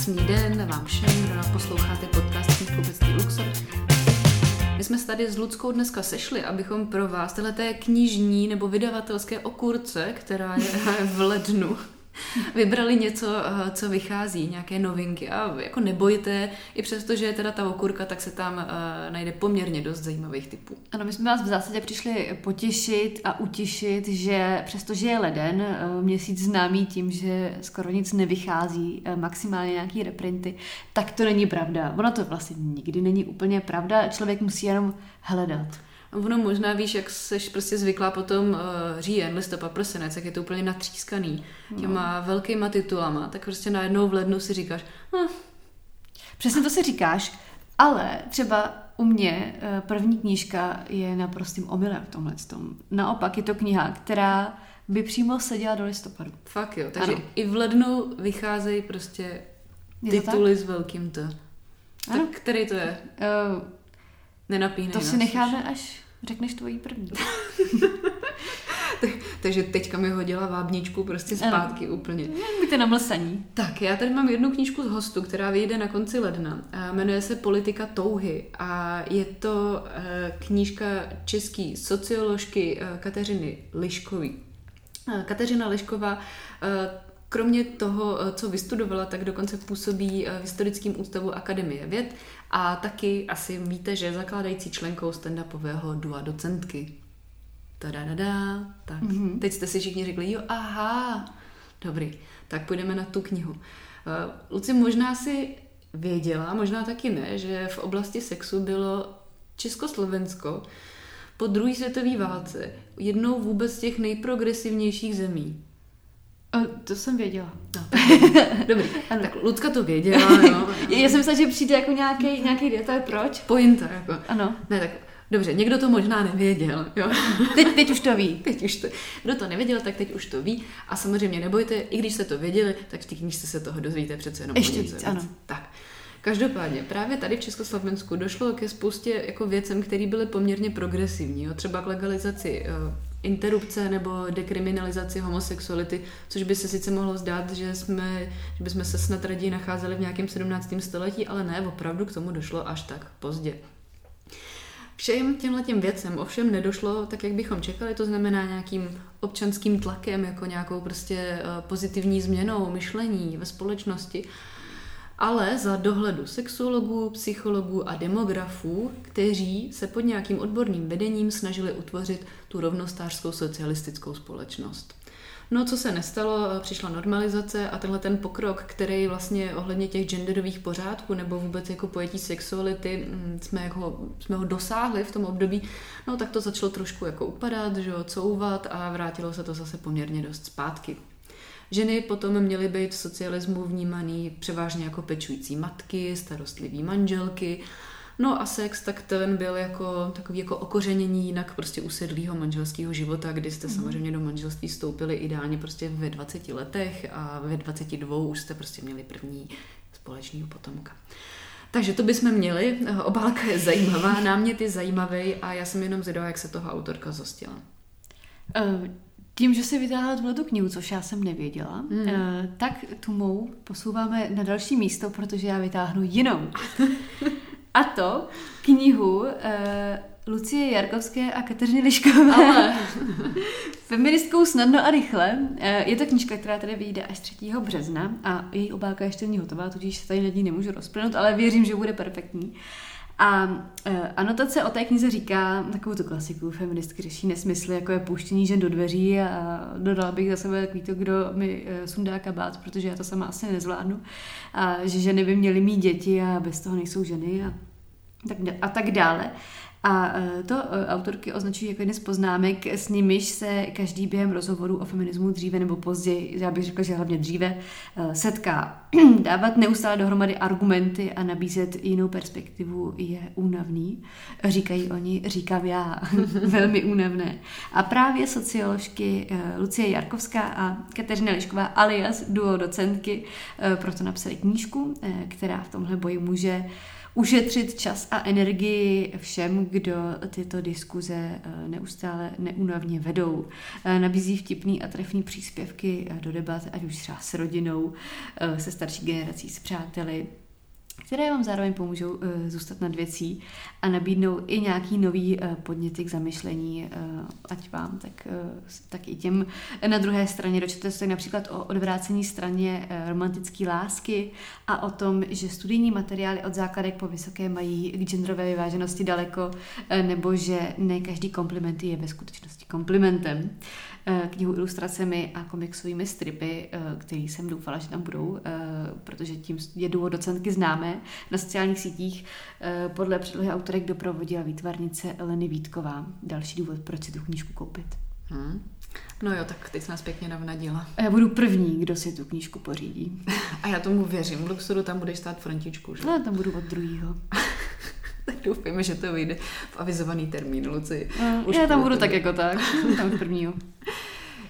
Krásný den vám všem, kdo posloucháte podcast Knihkupectví Luxor. My jsme se tady s Ludskou dneska sešli, abychom pro vás té knižní nebo vydavatelské okurce, která je v lednu, vybrali něco, eh, co vychází, nějaké novinky a jako nebojte, i přesto, že je teda ta okurka, tak se tam uh, najde poměrně dost zajímavých typů. Ano, my jsme vás v zásadě přišli potěšit a utěšit, že přestože je leden, uh, měsíc známý tím, že skoro nic nevychází, maximálně nějaký reprinty, tak to není pravda. Ono to vlastně nikdy není úplně pravda, člověk musí jenom hledat. Ono možná víš, jak seš prostě zvyklá potom uh, říjen, listopad, prosinec, jak je to úplně natřískaný těma no. velkýma titulama, tak prostě najednou v lednu si říkáš, hm. Přesně to si říkáš, ale třeba u mě uh, první knížka je naprostým omylem v tomhle tom. Naopak je to kniha, která by přímo seděla do listopadu. Fakt jo, takže ano. i v lednu vycházejí prostě tituly s velkým T. Tak který to je? Uh, Nenapínej To si necháme, až řekneš tvojí první. Takže teďka mi hodila vábničku prostě zpátky ano. úplně. Buďte na mlsaní. Tak, já tady mám jednu knížku z hostu, která vyjde na konci ledna. Jmenuje se Politika touhy a je to eh, knížka české socioložky eh, Kateřiny Liškový. Eh, Kateřina Lišková Kromě toho, co vystudovala, tak dokonce působí v Historickém ústavu Akademie věd a taky asi víte, že je zakládající členkou stand-upového dua docentky. Tadadada. Tak, mm-hmm. teď jste si všichni řekli, jo, aha, dobrý, tak půjdeme na tu knihu. Uh, Luci, možná si věděla, možná taky ne, že v oblasti sexu bylo Československo po druhé světové válce jednou vůbec z těch nejprogresivnějších zemí. O, to jsem věděla. No, dobrý. ano. Tak Lucka to věděla, jo. Já jsem myslela, že přijde jako nějaký, nějaký detail, proč? Pointa, jako. Ano. Ne, tak Dobře, někdo to možná nevěděl. Jo? Teď, teď už to ví. Teď už to, kdo to nevěděl, tak teď už to ví. A samozřejmě nebojte, i když jste to věděli, tak v té knižce se toho dozvíte přece jenom. Ještě víc, ano. Tak. Každopádně, právě tady v Československu došlo ke spoustě jako věcem, které byly poměrně progresivní. Jo? Třeba k legalizaci uh, interrupce nebo dekriminalizaci homosexuality, což by se sice mohlo zdát, že, jsme, že bychom se snad raději nacházeli v nějakém 17. století, ale ne, opravdu k tomu došlo až tak pozdě. Všem těmhle těm věcem ovšem nedošlo tak, jak bychom čekali, to znamená nějakým občanským tlakem, jako nějakou prostě eh, pozitivní změnou myšlení ve společnosti, ale za dohledu sexuologů, psychologů a demografů, kteří se pod nějakým odborným vedením snažili utvořit tu rovnostářskou socialistickou společnost. No, co se nestalo, přišla normalizace a tenhle ten pokrok, který vlastně ohledně těch genderových pořádků nebo vůbec jako pojetí sexuality mm, jsme, jako, jsme ho dosáhli v tom období, no tak to začalo trošku jako upadat, že jo, couvat a vrátilo se to zase poměrně dost zpátky. Ženy potom měly být v socialismu vnímaný převážně jako pečující matky, starostlivý manželky, No a sex, tak ten byl jako takový jako okořenění jinak prostě usedlého manželského života, kdy jste mm. samozřejmě do manželství stoupili ideálně prostě ve 20 letech a ve 22 už jste prostě měli první společného potomka. Takže to bychom měli. Obálka je zajímavá, námět je zajímavý a já jsem jenom zvědavá, jak se toho autorka zostila. Uh, tím, že si vytáhla tuhle tu knihu, což já jsem nevěděla, uh, tak tu mou posouváme na další místo, protože já vytáhnu jinou. A to knihu uh, Lucie Jarkovské a Kateřiny Liškové. Ale. Feministkou snadno a rychle. Uh, je to knižka, která tady vyjde až 3. března a její obálka ještě není hotová, tudíž se tady nad ní nemůžu rozplynout, ale věřím, že bude perfektní. A uh, anotace o té knize říká takovou tu klasiku, feministky řeší nesmysly, jako je pouštění žen do dveří a dodala bych za sebe takový to, kdo mi uh, sundá kabát, protože já to sama asi nezvládnu. A že ženy by měly mít děti a bez toho nejsou ženy a a tak dále. A e, to e, autorky označují jako jeden z poznámek, s nimiž se každý během rozhovoru o feminismu dříve nebo později, já bych řekla, že hlavně dříve, e, setká. Dávat neustále dohromady argumenty a nabízet jinou perspektivu je únavný. Říkají oni, říkám já, velmi únavné. A právě socioložky Lucie Jarkovská a Kateřina Lišková alias duo docentky proto napsali knížku, která v tomhle boji může ušetřit čas a energii všem, kdo tyto diskuze eh, neustále neunavně vedou. Eh, nabízí vtipný a trefný příspěvky eh, do debat, ať už třeba s rodinou, se starší generací, s přáteli, které vám zároveň pomůžou uh, zůstat nad věcí a nabídnou i nějaký nový uh, podněty k zamyšlení, uh, ať vám, tak, tak i těm na druhé straně. Dočtete se například o odvrácení straně romantické lásky a o tom, že studijní materiály od základek po vysoké mají k genderové vyváženosti daleko, nebo že ne každý kompliment je ve skutečnosti komplimentem. Eh, knihu ilustracemi a komiksovými stripy, eh, který jsem doufala, že tam budou, eh, protože tím je důvod docentky známé na sociálních sítích. Podle předlohy autorek doprovodila výtvarnice Eleny Vítková. Další důvod, proč si tu knížku koupit. Hmm. No jo, tak teď nás pěkně navnadila. A já budu první, kdo si tu knížku pořídí. A já tomu věřím. V Luxoru tam budeš stát Frantičku, že? No, tam budu od druhého. Tak doufejme, že to vyjde v avizovaný termín, Luci. No, Už já tam budu tak jako tak, tam prvního.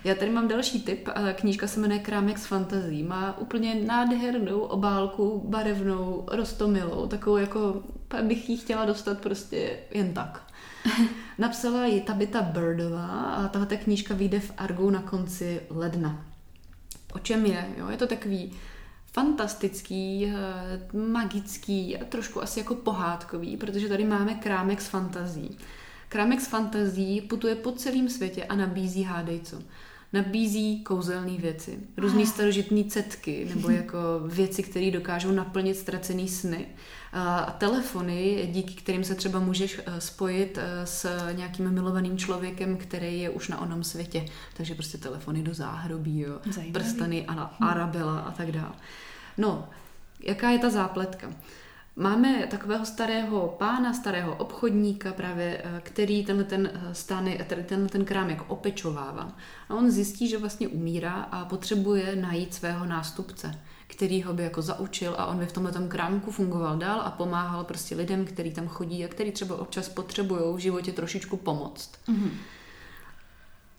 Já tady mám další tip. Knížka se jmenuje Krámek z fantazí. Má úplně nádhernou obálku, barevnou, rostomilou, takovou jako, bych ji chtěla dostat prostě jen tak. Napsala ji Tabita Birdová a tahle knížka vyjde v Argu na konci ledna. O čem je? Jo? Je to takový fantastický, eh, magický a trošku asi jako pohádkový, protože tady máme krámek z fantazí. Krámek z fantazí putuje po celém světě a nabízí hádejco nabízí kouzelné věci, různé starožitné cetky, nebo jako věci, které dokážou naplnit ztracený sny. A telefony, díky kterým se třeba můžeš eh, spojit eh, s nějakým milovaným člověkem, který je už na onom světě. Takže prostě telefony do záhrobí, jo. prstany a Arabela a tak dále. No, jaká je ta zápletka? Máme takového starého pána, starého obchodníka právě, eh, který tenhle ten eh, tenhle ten krámek opečovává. A on zjistí, že vlastně umírá a potřebuje najít svého nástupce, který ho by jako zaučil a on by v tomhle krámku fungoval dál a pomáhal prostě lidem, kteří tam chodí a kteří třeba občas potřebují v životě trošičku pomoct. Mm-hmm.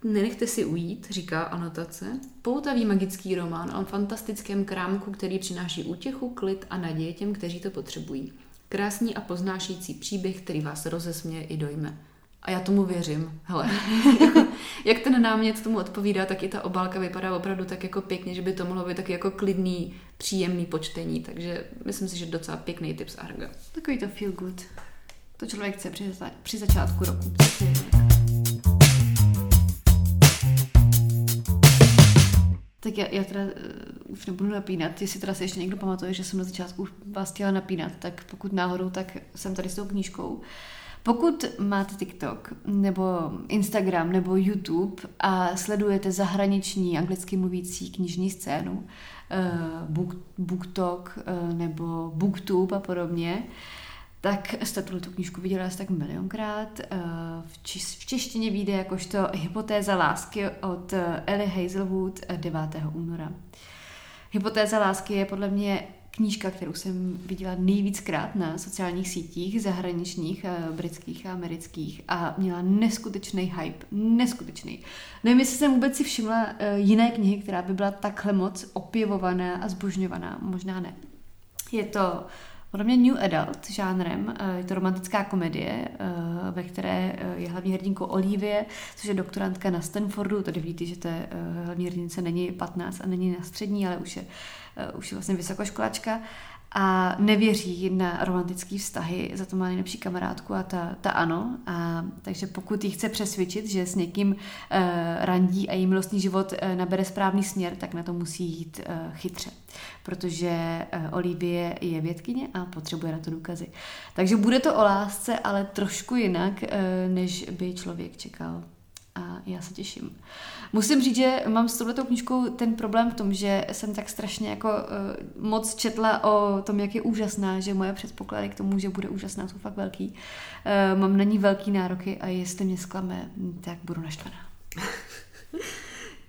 Nenechte si ujít, říká anotace, poutavý magický román o fantastickém krámku, který přináší útěchu, klid a naděje těm, kteří to potřebují. Krásný a poznášící příběh, který vás rozesměje i dojme. A já tomu věřím. Hele, jak ten námět tomu odpovídá, tak i ta obálka vypadá opravdu tak jako pěkně, že by to mohlo být taky jako klidný, příjemný počtení. Takže myslím si, že docela pěkný tip z Arga. Takový to feel good. To člověk chce při, při začátku roku. Tak já, já teda uh, už nebudu napínat, jestli teda se ještě někdo pamatuje, že jsem na začátku vás chtěla napínat, tak pokud náhodou, tak jsem tady s tou knížkou. Pokud máte TikTok, nebo Instagram, nebo YouTube a sledujete zahraniční anglicky mluvící knižní scénu, uh, book, BookTok uh, nebo BookTube a podobně, tak jste tuhle tu knížku viděla asi tak milionkrát. Eh, v, v češtině vyjde jakožto Hypotéza lásky od eh, Ellie Hazelwood 9. Eh, února. Hypotéza lásky je podle mě knížka, kterou jsem viděla nejvíckrát na sociálních sítích zahraničních, britských a amerických a měla neskutečný hype, neskutečný. Nevím, jestli jsem vůbec si všimla jiné knihy, která by byla takhle moc opěvovaná a zbožňovaná, možná ne. Je to podle mě New Adult žánrem. Eh, je to romantická komedie, eh, ve které eh, je hlavní hrdinkou Olivie, což je doktorantka na Stanfordu. Tady vidíte, že ta hlavní hrdince není 15 a není na střední, ale už je, už je vlastně vysokoškolačka a nevěří na romantické vztahy, za to má nejlepší kamarádku a ta, ta ano. A, takže pokud ji chce přesvědčit, že s někým uh, randí a její milostný život uh, nabere správný směr, tak na to musí jít uh, chytře. Protože uh, Olivie je vědkyně a potřebuje na to důkazy. Takže bude to o lásce, ale trošku jinak, uh, než by člověk čekal a já se těším. Musím říct, že mám s touhletou knížkou ten problém v tom, že jsem tak strašně jako uh, moc četla o tom, jak je úžasná, že moje předpoklady k tomu, že bude úžasná, jsou fakt velký. Uh, mám na ní velký nároky a jestli mě zklame, tak budu naštvaná.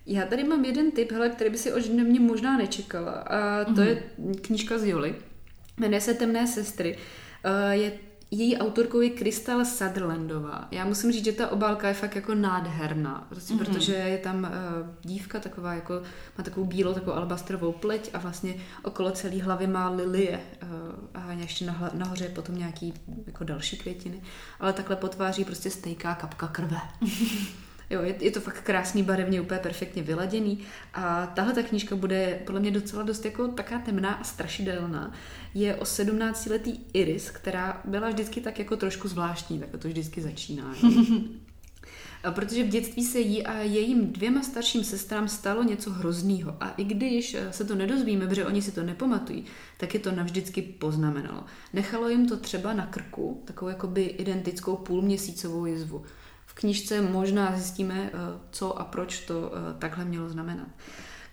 Já tady mám jeden tip, hele, který by si od mě možná nečekala. A to mm-hmm. je knížka z Joly. Jmenuje se Temné sestry. Uh, je její autorkou je Crystal Sutherlandová. Já musím říct, že ta obálka je fakt jako nádherná, prostě, mm-hmm. protože je tam uh, dívka taková jako, má takovou bílou, takovou alabastrovou pleť a vlastně okolo celé hlavy má lilie uh, a ještě naho, nahoře je potom nějaký jako další květiny, ale takhle potváří prostě stejká kapka krve. Jo, je, je to fakt krásný, barevně, úplně perfektně vyladěný. A tahle ta knížka bude podle mě docela dost jako taká temná a strašidelná. Je o 17-letý Iris, která byla vždycky tak jako trošku zvláštní, tak to vždycky začíná. protože v dětství se jí a jejím dvěma starším sestrám stalo něco hroznýho. A i když se to nedozvíme, protože oni si to nepamatují, tak je to navždycky poznamenalo. Nechalo jim to třeba na krku, takovou jakoby identickou půlměsícovou jizvu. V knižce možná zjistíme, eh, co a proč to eh, takhle mělo znamenat.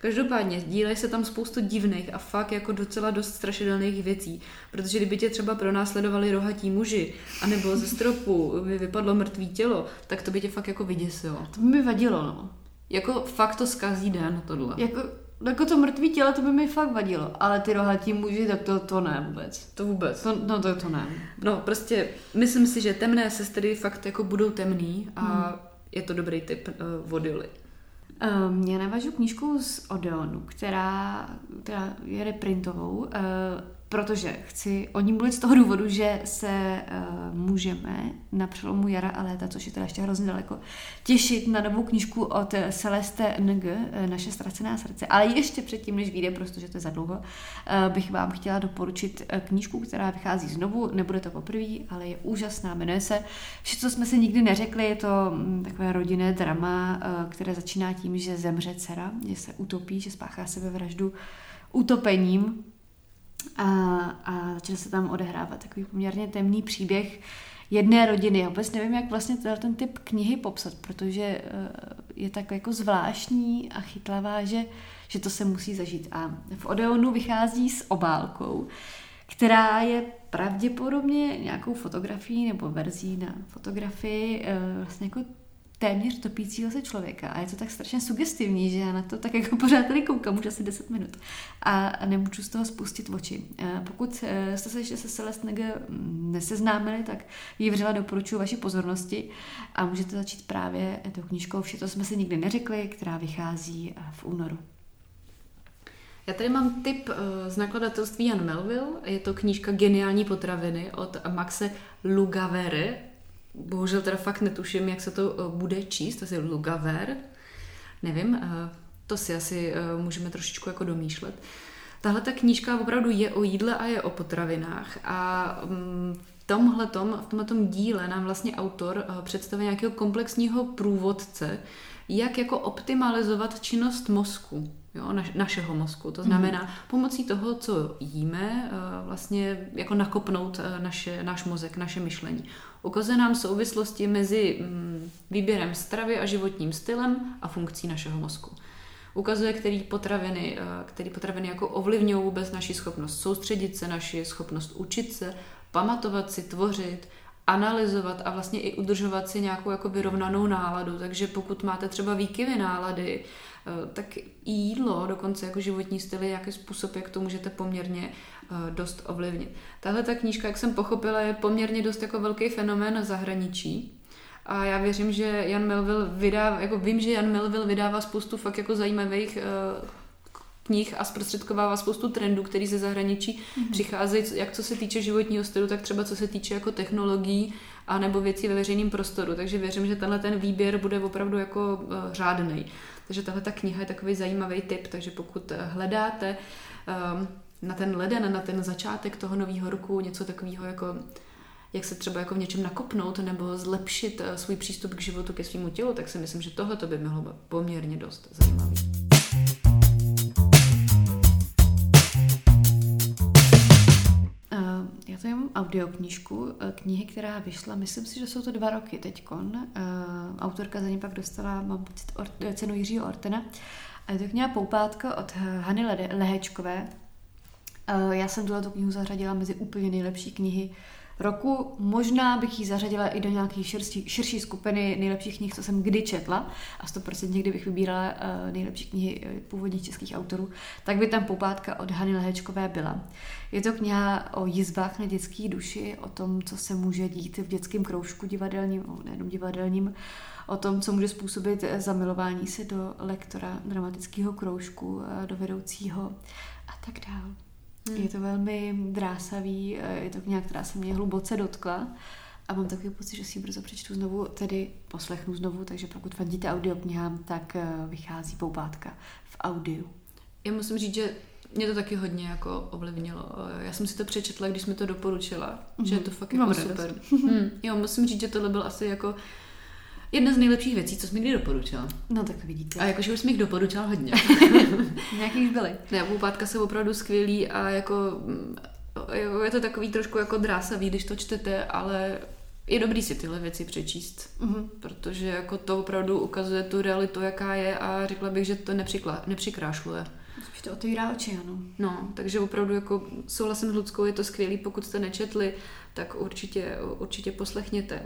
Každopádně dílej se tam spoustu divných a fakt jako docela dost strašidelných věcí, protože kdyby tě třeba pronásledovali rohatí muži, anebo ze stropu by vypadlo mrtvý tělo, tak to by tě fakt jako vyděsilo. To by mi vadilo, no. Jako fakt to zkazí den, tohle. Jako, jako to mrtvý tělo, to by mi fakt vadilo, ale ty rohatí muži, tak to, to ne vůbec. To vůbec. To, no to, to ne. No prostě myslím si, že temné sestry fakt jako budou temný a hmm. je to dobrý typ uh, vodily. Um, já navažu knížku z Odeonu, která, která je reprintovou. Uh, protože chci o ní mluvit z toho důvodu, že se uh, můžeme na přelomu jara a léta, což je teda ještě hrozně daleko, těšit na novou knížku od Celeste Ng, eh, Naše ztracená srdce. Ale ještě předtím, než vyjde, protože to je za dlouho, uh, bych vám chtěla doporučit knížku, která vychází znovu, nebude to poprvé, ale je úžasná, jmenuje se Vše, co jsme si nikdy neřekli, je to um, takové rodinné drama, uh, které začíná tím, že zemře dcera, že se utopí, že spáchá sebevraždu utopením a, a začne se tam odehrávat takový poměrně temný příběh jedné rodiny. Já vůbec nevím, jak vlastně ten typ knihy popsat, protože eh, je tak jako zvláštní a chytlavá, že, že to se musí zažít. A v Odeonu vychází s obálkou, která je pravděpodobně nějakou fotografií nebo verzí na fotografii eh, vlastně jako téměř topícího se člověka a je to tak strašně sugestivní, že já na to tak jako pořád tady koukám už asi 10 minut a nemůžu z toho spustit oči. Pokud eh, jste se ještě se Celeste Nege neseznámili, tak ji vřela doporučuji vaši pozornosti a můžete začít právě tou knížkou Vše to jsme si nikdy neřekli, která vychází eh, v únoru. Já tady mám tip eh, z nakladatelství Jan Melville. Je to knížka Geniální potraviny od Maxe Lugavere bohužel teda fakt netuším, jak se to eh, bude číst, asi Lugaver, nevím, eh, to si asi eh, můžeme trošičku jako domýšlet. Tahle ta knížka opravdu je o jídle a je o potravinách a mm, v tomhle v tomhle díle nám vlastně autor představuje nějakého komplexního průvodce, jak jako optimalizovat činnost mozku jo, naš, našeho mozku. To znamená, mm. pomocí toho, co jíme, vlastně jako nakopnout naše, náš mozek, naše myšlení. Ukazuje nám souvislosti mezi mm, výběrem stravy a životním stylem a funkcí našeho mozku. Ukazuje, který potraviny, eh, který potraviny jako ovlivňují vůbec naši schopnost soustředit se, naši schopnost učit se, pamatovat si, tvořit, analyzovat a vlastně i udržovat si nějakou jako vyrovnanou náladu. Takže pokud máte třeba výkyvy nálady, eh, tak i jídlo, dokonce jako životní styl je nějaký způsob, jak to můžete poměrně dost ovlivnit. Tahle ta knížka, jak jsem pochopila, je poměrně dost jako velký fenomén na zahraničí. A já věřím, že Jan Melville vydává, jako vím, že Jan Melville vydává spoustu fakt jako zajímavých uh, knih a zprostředkovává spoustu trendů, který ze zahraničí mm-hmm. přicházejí, jak co se týče životního stylu, tak třeba co se týče jako technologií a nebo věcí ve veřejném prostoru. Takže věřím, že tenhle ten výběr bude opravdu jako uh, řádný. Takže tahle ta kniha je takový zajímavý tip, takže pokud hledáte um, na ten leden, na ten začátek toho nového roku, něco takového jako jak se třeba jako v něčem nakopnout nebo zlepšit eh, svůj přístup k životu, ke svému tělu, tak si myslím, že tohle to by mohlo být poměrně dost zajímavé. Eh, já tady mám audioknížku, eh, knihy, která vyšla, myslím si, že jsou to dva roky teďkon. Autorka za ní pak dostala, mám pocit, cenu Jiřího Ortena. A je to kniha Poupátka od Hany Lehečkové, Eh, já jsem tuhle knihu zařadila mezi úplně nejlepší knihy roku. Možná bych ji zařadila i do nějaké širší, širší skupiny nejlepších knih, co jsem kdy četla a 100% někdy bych vybírala uh, nejlepší knihy uh, původních českých autorů, tak by tam poupátka od Hany Lehečkové byla. Je to kniha o jizbách na dětské duši, o tom, co se může dít v dětském kroužku divadelním, nejenom divadelním, o tom, co může způsobit zamilování se do lektora dramatického kroužku, eh, do vedoucího a tak dále. Hmm. Je to velmi drásavý, eh, je to kniha, která se mě hluboce dotkla a mám takový pocit, že si ji brzo přečtu znovu, tedy poslechnu znovu, takže pokud fandíte audioknihám, tak eh, vychází poupátka v audiu. Já musím říct, že mě to taky hodně jako ovlivnilo. Já jsem si to přečetla, když mi to doporučila, mm-hmm. že je to fakt jako super. hmm. Jo, musím říct, že tohle byl asi jako jedna z nejlepších věcí, co jsi mi kdy doporučila. No tak vidíte. A jakože už jsem jich doporučila hodně. Nějaký už byly. Ne, Poupátka se opravdu skvělý a jako je to takový trošku jako drásavý, když to čtete, ale je dobrý si tyhle věci přečíst, mm-hmm. protože jako to opravdu ukazuje tu realitu, jaká je a řekla bych, že to nepřikla, nepřikrášluje. Spíš to otvírá oči, ano. No, takže opravdu jako souhlasím s Ludskou, je to skvělý, pokud jste nečetli, tak určitě, určitě poslechněte.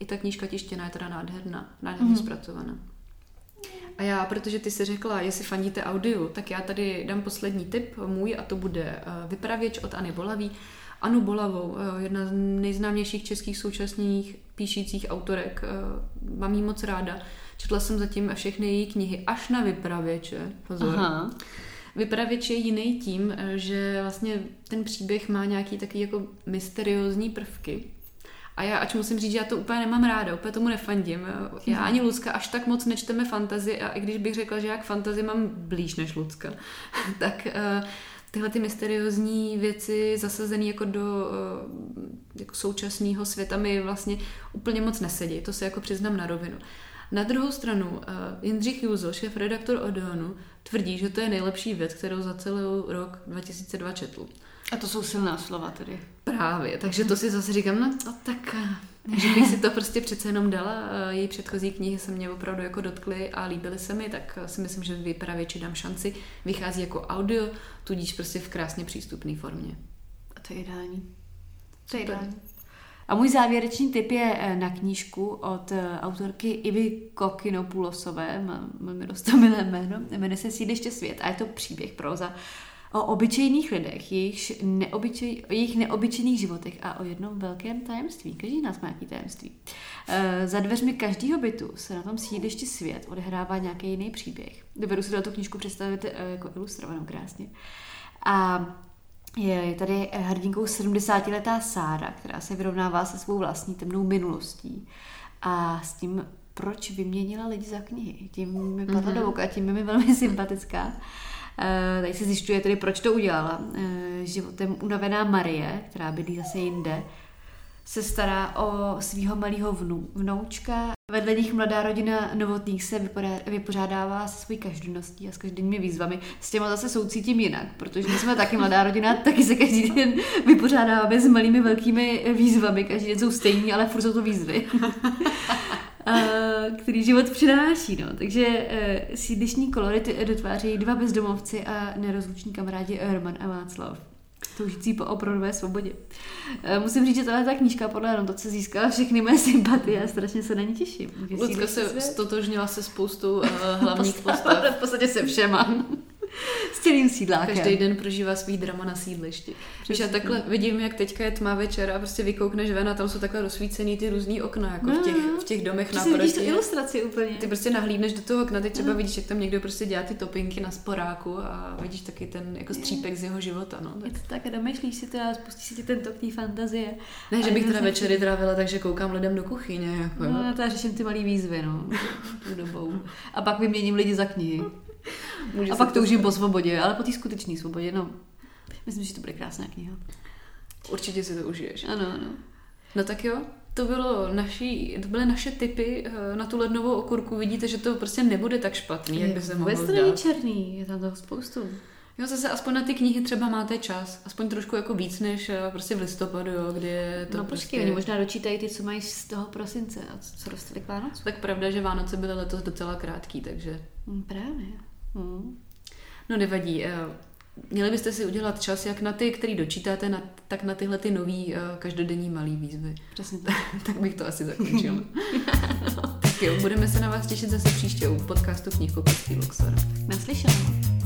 I ta knížka tištěná je teda nádherná, nádherně mm-hmm. zpracovaná. A já, protože ty jsi řekla, jestli fandíte audio, tak já tady dám poslední tip můj a to bude eh, Vypravěč odAny Bolaví. Anu Bolavou, eh, jedna z nejznámějších českých současných píšících autorek. Eh, mám jí moc ráda. Četla jsem zatím všechny její knihy až na Vypravěče. Pozor. Aha. Vypravěč je jiný tím, že vlastně ten příběh má nějaký takový jako mysteriózní prvky. A já, ač musím říct, že já to úplně nemám ráda, úplně tomu nefandím. Já ani Lucka až tak moc nečteme fantazy a i když bych řekla, že jak fantazy mám blíž než Lucka, tak uh, tyhle ty mysteriózní věci zasazené jako do uh, jako současného světa mi vlastně úplně moc nesedí. To se jako přiznám na rovinu. Na druhou stranu, uh, Jindřich Juzo, šéf redaktor Odeonu, tvrdí, že to je nejlepší věc, kterou za celý rok 2002 četl. A to jsou silná slova tedy. Právě, takže to si zase říkám, no, no tak, eh, že bych si to prostě přece jenom dala. Eh, její předchozí knihy se mě opravdu jako dotkly a líbily se mi, tak si myslím, že vypravěči dám šanci. Vychází jako audio, tudíž prostě v krásně přístupné formě. A to je ideální. To je ideální. A můj závěrečný tip je eh, na knížku od eh, autorky Ivy Kokinopulosové, mám mi dost milé jméno, jmenuje se Sídliště svět a je to příběh proza o obyčejných lidech, jejich, neobyčej, jejich neobyčejných životech a o jednom velkém tajemství. Každý nás má nějaký tajemství. E, za dveřmi každého bytu se na tom sídlišti svět odehrává nějaký jiný příběh. Dovedu si tu knížku představit e, jako ilustrovanou krásně. A je tady hrdinkou 70-letá Sára, která se vyrovnává se svou vlastní temnou minulostí a s tím, proč vyměnila lidi za knihy. Tím mi padla mm-hmm. do oka, tím je mi velmi sympatická. Uh, tady se zjišťuje tedy, proč to udělala. Uh, životem unavená Marie, která bydlí zase jinde, se stará o svého malého vnu, vnoučka. Vedle nich mladá rodina novotných se vypořádává se svojí každenností a s každými výzvami. S těma zase soucítím jinak, protože my jsme taky mladá rodina, taky se každý den vypořádáváme s malými velkými výzvami. Každý den jsou stejní, ale furt jsou to výzvy. který život přináší. No. Takže uh, sídlišní kolorit dotvářejí dva bezdomovci a nerozluční kamarádi Roman a Václav toužící po opravdové svobodě. Eh, musím říct, že tohle ta knížka podle anotace získala všechny moje sympatie a strašně se na ní těším. Lucka se stotožnila se spoustou uh, hlavních postav. v podstatě se všema s celým sídlákem. Každý den prožívá svý drama na sídlišti. Když já takhle vidím, jak teďka je tma večer a prostě vykoukneš ven a tam jsou takhle rozsvícený ty různý okna, jako no, v, těch, v těch domech na Vidíš to ilustraci úplně. Ty prostě nahlídneš do toho okna, teď třeba no. vidíš, jak tam někdo prostě dělá ty topinky na sporáku a vidíš taky ten jako střípek z jeho života. No, tak. Je to tak a domýšlíš si to a spustíš si ti ten tok té fantazie. Ne, že bych teda večery trávila, takže koukám lidem do kuchyně. Jako, no, to řeším ty malé výzvy, no, dobou. A pak vyměním lidi za knihy. Může a pak toužím po svobodě, ale po té skutečné svobodě, no. Myslím, že to bude krásná kniha. Určitě si to užiješ. Ano, ano. No tak jo, to, bylo naší, to byly naše typy eh, na tu lednovou okurku. Vidíte, že to prostě nebude tak špatný, jak by se mohlo zdát. Vůbec není černý, je tam toho spoustu. Jo, zase aspoň na ty knihy třeba máte čas, aspoň trošku jako víc než eh, prostě v listopadu, jo, kdy je to No počkej, prostě... oni možná dočítají ty, co mají z toho prosince a co dostali k Vánocu. Tak pravda, že Vánoce byly letos docela krátký, takže... Hmm, právě. Hmm. No nevadí. Eh, měli byste si udělat čas jak na ty, který dočítáte, na, tak na tyhle ty nový uh, každodenní malý výzvy. Přesně tak. tak bych to asi zakončila. tak jo, budeme se na vás těšit zase příště u podcastu Knihkupectví Luxor. Naslyšenou.